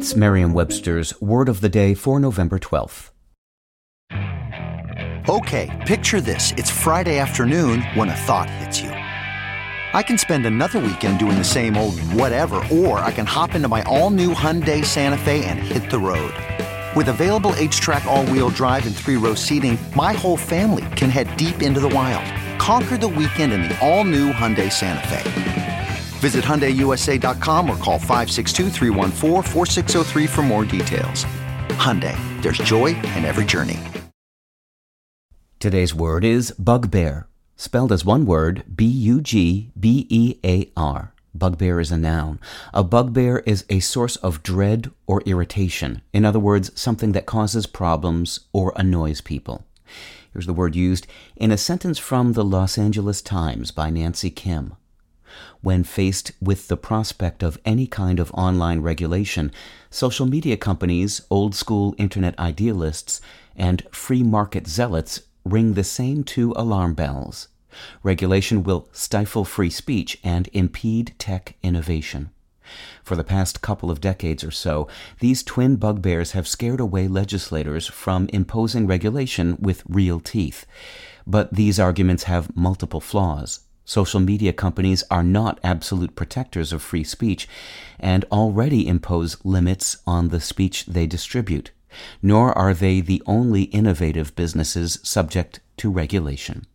It's Merriam Webster's Word of the Day for November 12th. Okay, picture this. It's Friday afternoon when a thought hits you. I can spend another weekend doing the same old whatever, or I can hop into my all new Hyundai Santa Fe and hit the road. With available HTRAC, all wheel drive, and three row seating, my whole family can head deep into the wild. Conquer the weekend in the all new Hyundai Santa Fe. Visit HyundaiUSA.com or call 562 for more details. Hyundai, there's joy in every journey. Today's word is bugbear, spelled as one word, B-U-G-B-E-A-R. Bugbear is a noun. A bugbear is a source of dread or irritation. In other words, something that causes problems or annoys people. Here's the word used in a sentence from the Los Angeles Times by Nancy Kim. When faced with the prospect of any kind of online regulation, social media companies, old school internet idealists, and free market zealots ring the same two alarm bells. Regulation will stifle free speech and impede tech innovation. For the past couple of decades or so, these twin bugbears have scared away legislators from imposing regulation with real teeth. But these arguments have multiple flaws. Social media companies are not absolute protectors of free speech and already impose limits on the speech they distribute, nor are they the only innovative businesses subject to regulation.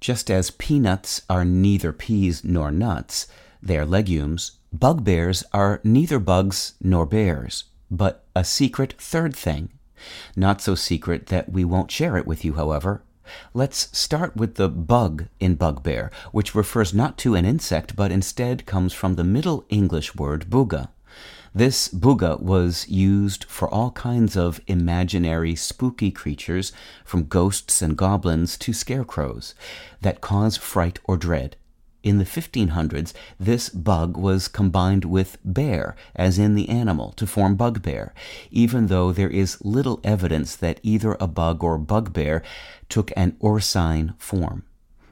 Just as peanuts are neither peas nor nuts, they are legumes, bugbears are neither bugs nor bears, but a secret third thing. Not so secret that we won't share it with you, however. Let's start with the bug in bugbear, which refers not to an insect but instead comes from the Middle English word buga. This buga was used for all kinds of imaginary spooky creatures, from ghosts and goblins to scarecrows, that cause fright or dread. In the 1500s, this bug was combined with bear, as in the animal, to form bugbear, even though there is little evidence that either a bug or bugbear took an ursine form.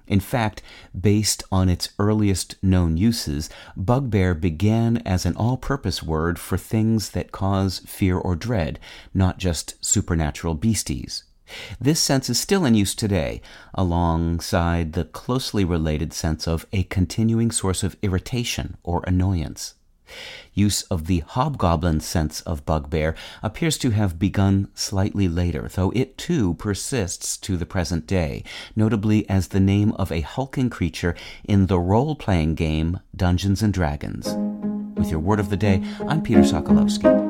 In fact, based on its earliest known uses, bugbear began as an all purpose word for things that cause fear or dread, not just supernatural beasties. This sense is still in use today, alongside the closely related sense of a continuing source of irritation or annoyance. Use of the hobgoblin sense of bugbear appears to have begun slightly later, though it too persists to the present day, notably as the name of a hulking creature in the role playing game Dungeons and Dragons. With your word of the day, I'm Peter Sokolowski.